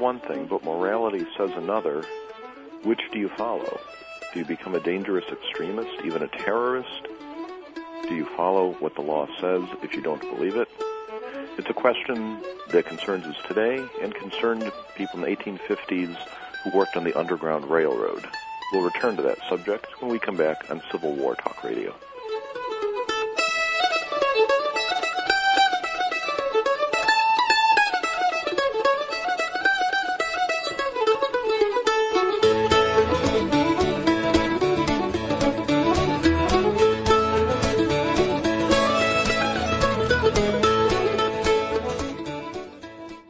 one thing, but morality says another. Which do you follow? Do you become a dangerous extremist, even a terrorist? Do you follow what the law says if you don't believe it? It's a question that concerns us today and concerned people in the 1850s who worked on the Underground Railroad. We'll return to that subject when we come back on Civil War Talk Radio.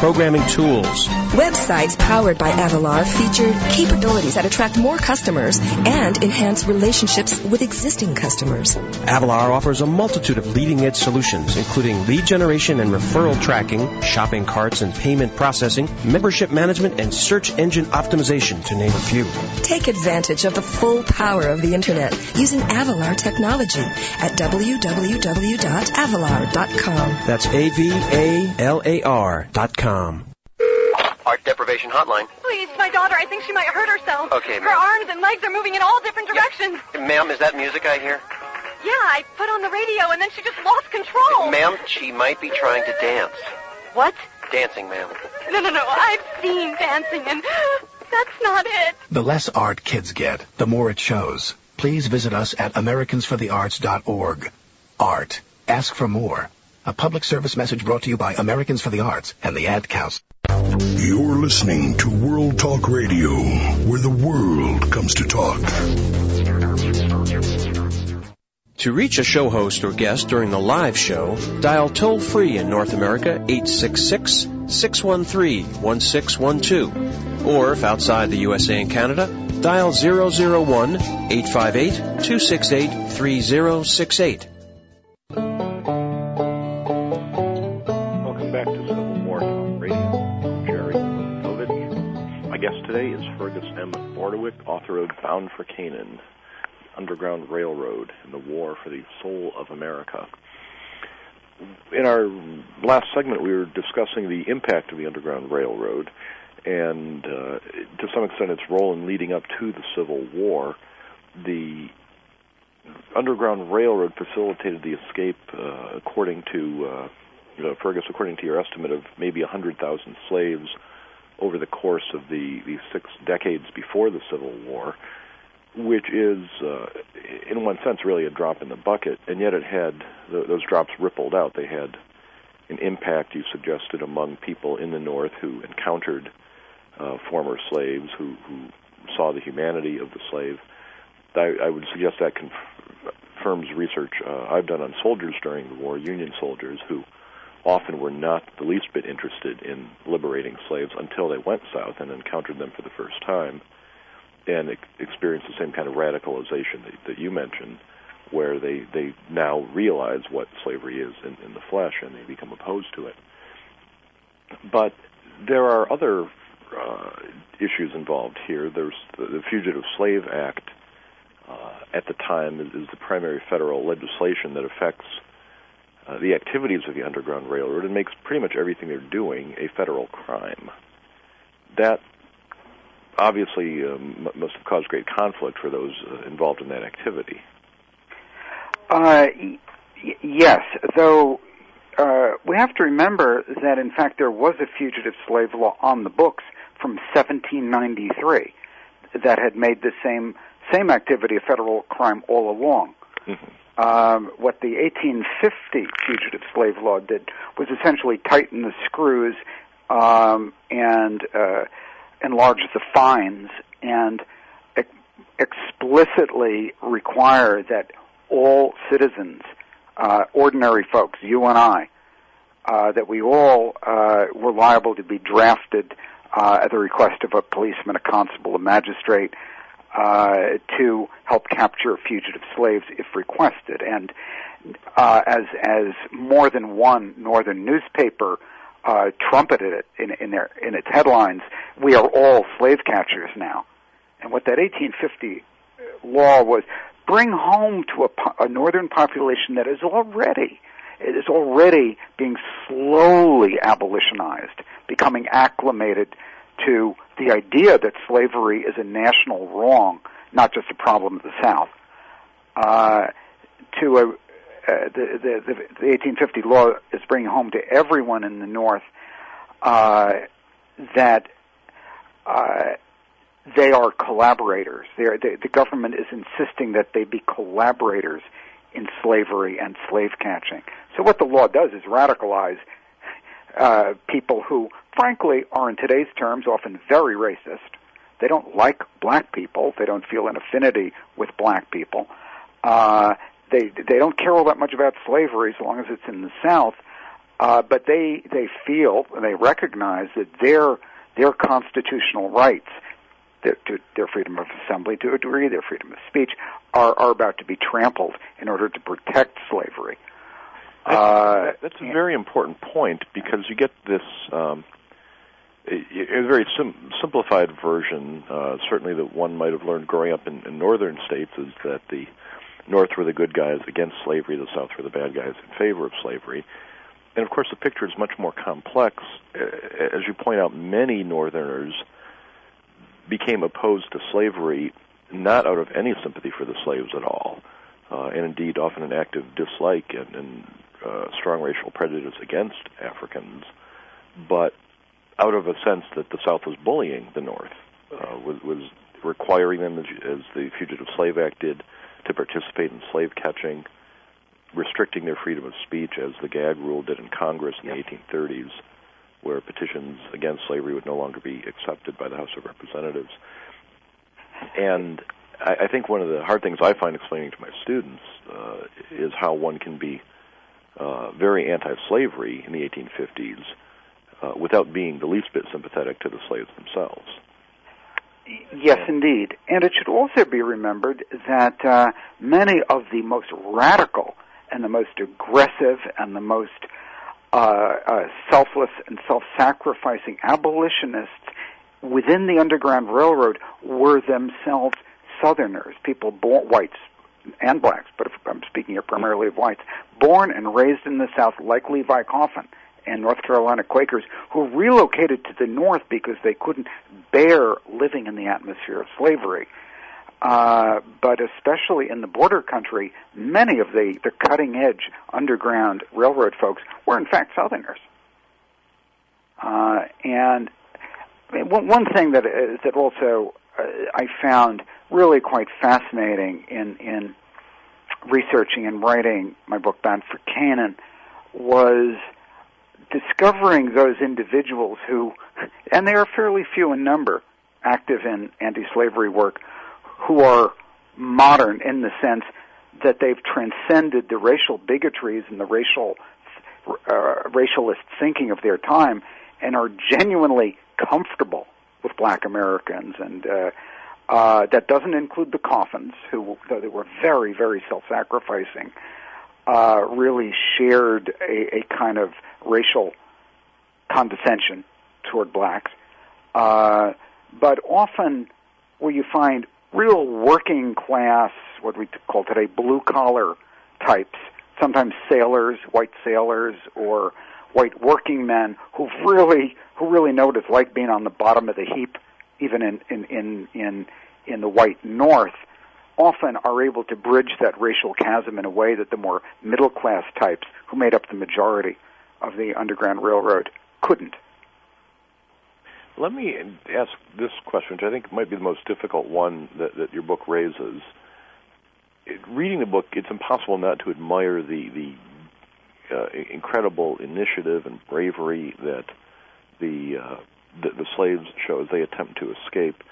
programming tools. Websites powered by Avalar feature capabilities that attract more customers and enhance relationships with existing customers. Avalar offers a multitude of leading edge solutions, including lead generation and referral tracking, shopping carts and payment processing, membership management, and search engine optimization, to name a few. Take advantage of the full power of the Internet using Avalar technology at www.avalar.com. That's A-V-A-L-A-R dot com. Art Deprivation Hotline. Please, my daughter, I think she might hurt herself. Okay, Her ma'am. arms and legs are moving in all different directions. Ma'am, is that music I hear? Yeah, I put on the radio and then she just lost control. Ma'am, she might be trying to dance. What? Dancing, ma'am. No, no, no. I've seen dancing and that's not it. The less art kids get, the more it shows. Please visit us at americansforthearts.org. Art. Ask for more. A public service message brought to you by Americans for the Arts and the Ad Council. You're listening to World Talk Radio, where the world comes to talk. To reach a show host or guest during the live show, dial toll free in North America 866 613 1612. Or if outside the USA and Canada, dial 001 858 268 3068. Bordewich, author of Bound for Canaan, Underground Railroad, and the War for the Soul of America. In our last segment, we were discussing the impact of the Underground Railroad and, uh, to some extent, its role in leading up to the Civil War. The Underground Railroad facilitated the escape, uh, according to uh, you know, Fergus, according to your estimate of maybe 100,000 slaves over the course of the, the six decades before the Civil War, which is, uh, in one sense, really a drop in the bucket, and yet it had, th- those drops rippled out. They had an impact, you suggested, among people in the North who encountered uh, former slaves, who, who saw the humanity of the slave. I, I would suggest that confirms research uh, I've done on soldiers during the war, Union soldiers who often were not the least bit interested in liberating slaves until they went south and encountered them for the first time and ex- experienced the same kind of radicalization that, that you mentioned, where they, they now realize what slavery is in, in the flesh and they become opposed to it. But there are other uh, issues involved here. There's the, the Fugitive Slave Act. Uh, at the time, is, is the primary federal legislation that affects uh, the activities of the Underground Railroad and makes pretty much everything they're doing a federal crime. That obviously um, must have caused great conflict for those uh, involved in that activity. Uh, y- yes, though uh, we have to remember that in fact there was a fugitive slave law on the books from 1793 that had made the same same activity a federal crime all along. Um, what the 1850 fugitive slave law did was essentially tighten the screws um, and uh, enlarge the fines and ex- explicitly require that all citizens, uh, ordinary folks, you and I, uh, that we all uh, were liable to be drafted uh, at the request of a policeman, a constable, a magistrate, uh, to help capture fugitive slaves if requested. And uh, as as more than one northern newspaper uh, trumpeted it in, in their in its headlines, we are all slave catchers now. And what that 1850 law was, bring home to a, a northern population that is already it is already being slowly abolitionized, becoming acclimated to the idea that slavery is a national wrong, not just a problem of the South. Uh, to a, uh, the, the, the, the 1850 law is bringing home to everyone in the North uh, that uh, they are collaborators. They're, they, the government is insisting that they be collaborators in slavery and slave catching. So what the law does is radicalize uh, people who, frankly, are in today's terms often very racist. They don't like black people. They don't feel an affinity with black people. Uh, they they don't care all that much about slavery as long as it's in the South. Uh, but they they feel and they recognize that their their constitutional rights, their, to, their freedom of assembly to a degree, their freedom of speech, are are about to be trampled in order to protect slavery. Uh, that's a very important point because you get this um, a, very sim- simplified version. Uh, certainly, that one might have learned growing up in, in northern states is that the North were the good guys against slavery, the South were the bad guys in favor of slavery. And of course, the picture is much more complex. As you point out, many Northerners became opposed to slavery not out of any sympathy for the slaves at all, uh, and indeed often an active dislike and, and uh, strong racial prejudice against Africans, but out of a sense that the South was bullying the North, uh, was, was requiring them, as, as the Fugitive Slave Act did, to participate in slave catching, restricting their freedom of speech, as the gag rule did in Congress in yep. the 1830s, where petitions against slavery would no longer be accepted by the House of Representatives. And I, I think one of the hard things I find explaining to my students uh, is how one can be uh, very anti-slavery in the 1850s uh, without being the least bit sympathetic to the slaves themselves. Yes, indeed. And it should also be remembered that uh, many of the most radical and the most aggressive and the most uh, uh, selfless and self-sacrificing abolitionists within the Underground Railroad were themselves Southerners, people born whites and blacks, but I'm speaking here primarily of whites, born and raised in the South, like Levi Coffin and North Carolina Quakers, who relocated to the North because they couldn't bear living in the atmosphere of slavery. Uh, but especially in the border country, many of the, the cutting edge underground railroad folks were in fact Southerners. Uh, and one, thing that is, that also uh, I found really quite fascinating in in researching and writing my book Bound for Canaan was discovering those individuals who, and they are fairly few in number, active in anti-slavery work, who are modern in the sense that they've transcended the racial bigotries and the racial uh, racialist thinking of their time and are genuinely comfortable with black Americans. And uh, uh, that doesn't include the coffins, who, though they were very, very self-sacrificing, uh, really shared a, a kind of racial condescension toward blacks. Uh, but often, where you find real working class, what we call today blue collar types, sometimes sailors, white sailors, or white working men who really who really know what it's like being on the bottom of the heap even in in in in, in the white North, often are able to bridge that racial chasm in a way that the more middle class types, who made up the majority of the Underground Railroad, couldn't. Let me ask this question, which I think might be the most difficult one that, that your book raises. It, reading the book, it's impossible not to admire the the uh, incredible initiative and bravery that the uh, the, the slaves show as they attempt to escape,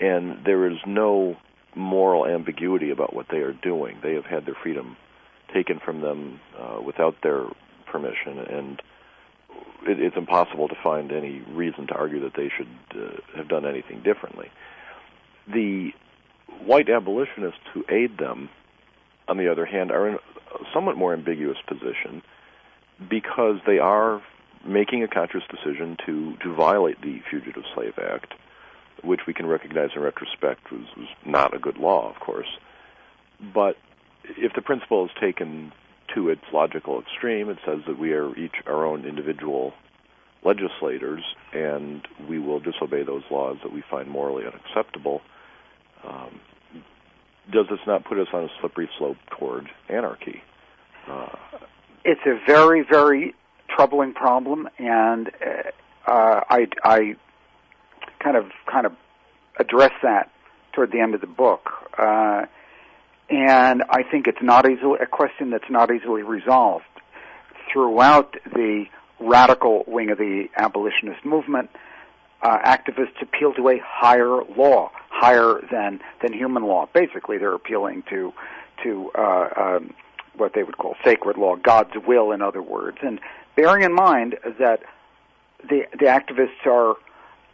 and there is no moral ambiguity about what they are doing. They have had their freedom taken from them uh, without their permission, and it, it's impossible to find any reason to argue that they should uh, have done anything differently. The white abolitionists who aid them, on the other hand, are in a somewhat more ambiguous position because they are making a conscious decision to, to violate the Fugitive Slave Act, which we can recognize in retrospect was, was not a good law, of course. But if the principle is taken to its logical extreme, it says that we are each our own individual legislators, and we will disobey those laws that we find morally unacceptable. Um, does this not put us on a slippery slope toward anarchy? Uh, it's a very, very troubling problem, and uh, uh, I, I kind of kind of address that toward the end of the book. Uh, and I think it's not easily a question that's not easily resolved throughout the radical wing of the abolitionist movement. Uh, activists appeal to a higher law, higher than than human law. Basically, they're appealing to to uh, um, what they would call sacred law, God's will, in other words. And bearing in mind that the the activists are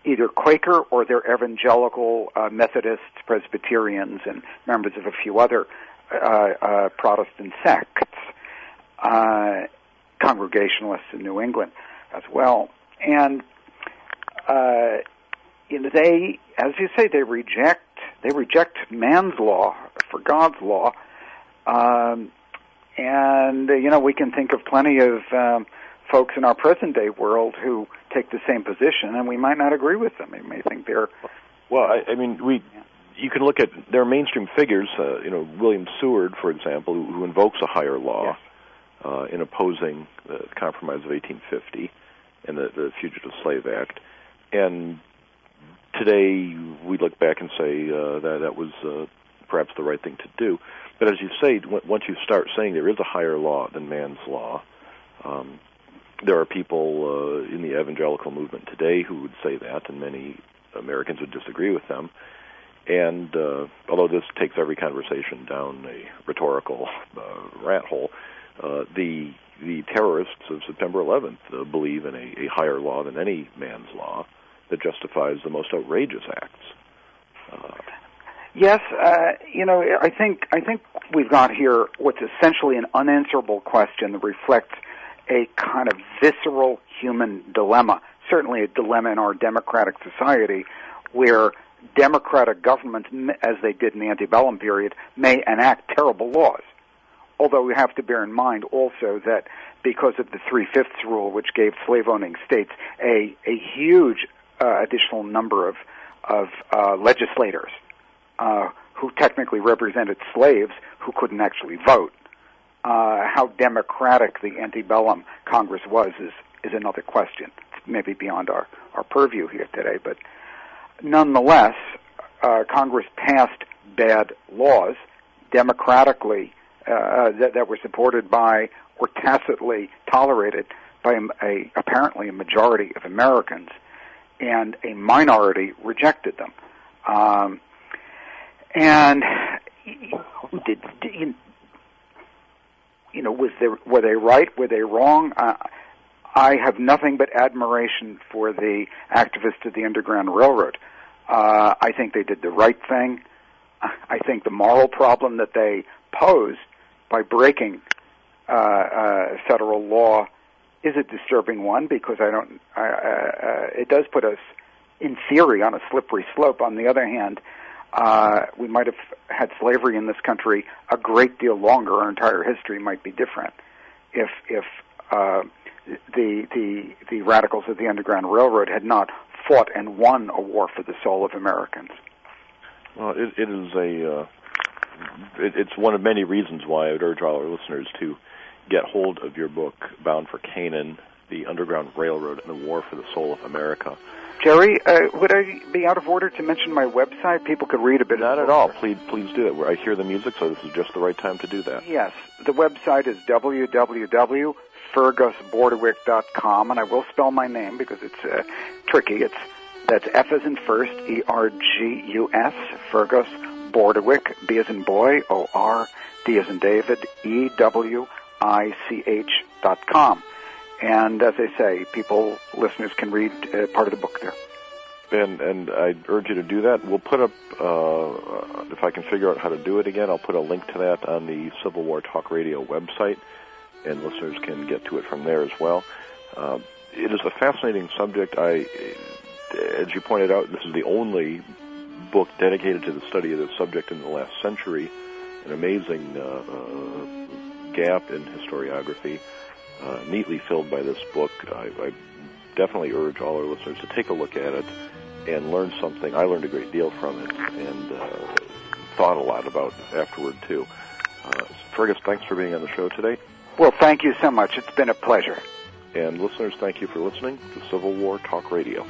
either Quaker or they're evangelical uh, Methodists, Presbyterians, and members of a few other uh, uh, Protestant sects, uh, Congregationalists in New England as well, and uh, you know they, as you say, they reject they reject man's law for God's law, um, and you know we can think of plenty of um, folks in our present day world who take the same position, and we might not agree with them. We may think they're well. I, I mean, we you can look at their mainstream figures. Uh, you know, William Seward, for example, who, who invokes a higher law yes. uh, in opposing the Compromise of 1850 and the, the Fugitive Slave Act, and today we look back and say uh, that that was uh, perhaps the right thing to do. But as you say, once you start saying there is a higher law than man's law, um, there are people uh, in the evangelical movement today who would say that, and many Americans would disagree with them. And uh, although this takes every conversation down a rhetorical uh, rat hole, uh, the the terrorists of September 11th uh, believe in a, a higher law than any man's law that justifies the most outrageous acts. Uh, Yes, uh, you know, I think I think we've got here what's essentially an unanswerable question that reflects a kind of visceral human dilemma. Certainly, a dilemma in our democratic society, where democratic governments, as they did in the antebellum period, may enact terrible laws. Although we have to bear in mind also that because of the three-fifths rule, which gave slave-owning states a a huge uh, additional number of of uh, legislators uh, who technically represented slaves who couldn't actually vote. Uh, how democratic the antebellum Congress was is is another question. It's maybe beyond our our purview here today, but nonetheless, uh, Congress passed bad laws democratically uh, that, that were supported by or tacitly tolerated by a, a, apparently a majority of Americans, and a minority rejected them. Um, and did, did, you know, was there were they right? Were they wrong? Uh, I have nothing but admiration for the activists of the Underground Railroad. Uh, I think they did the right thing. I think the moral problem that they posed by breaking uh, uh, federal law is a disturbing one because I don't. Uh, uh, it does put us, in theory, on a slippery slope. On the other hand, uh, we might have had slavery in this country a great deal longer. Our entire history might be different if if uh, the the the radicals of the Underground Railroad had not fought and won a war for the soul of Americans. Well, it, it is a uh, it, it's one of many reasons why I would urge all our listeners to get hold of your book, Bound for Canaan: The Underground Railroad and the War for the Soul of America. Jerry, uh, would I be out of order to mention my website? People could read a bit. Not at all. Please, please do that. I hear the music, so this is just the right time to do that. Yes, the website is www.fergusbordewich.com, and I will spell my name because it's uh, tricky. It's that's F as in first, E R G U S, Fergus Bordewich, B as in boy, O R, D as in David, E W I C H dot com. And as I say, people, listeners can read uh, part of the book there. And and I urge you to do that. We'll put up uh, if I can figure out how to do it again. I'll put a link to that on the Civil War Talk Radio website, and listeners can get to it from there as well. Uh, it is a fascinating subject. I, as you pointed out, this is the only book dedicated to the study of this subject in the last century. An amazing uh, uh, gap in historiography, uh, neatly filled by this book. I, I definitely urge all our listeners to take a look at it and learn something. I learned a great deal from it and uh, thought a lot about it afterward too. Uh, Fergus, thanks for being on the show today. Well, thank you so much. It's been a pleasure. And listeners, thank you for listening to Civil War Talk Radio.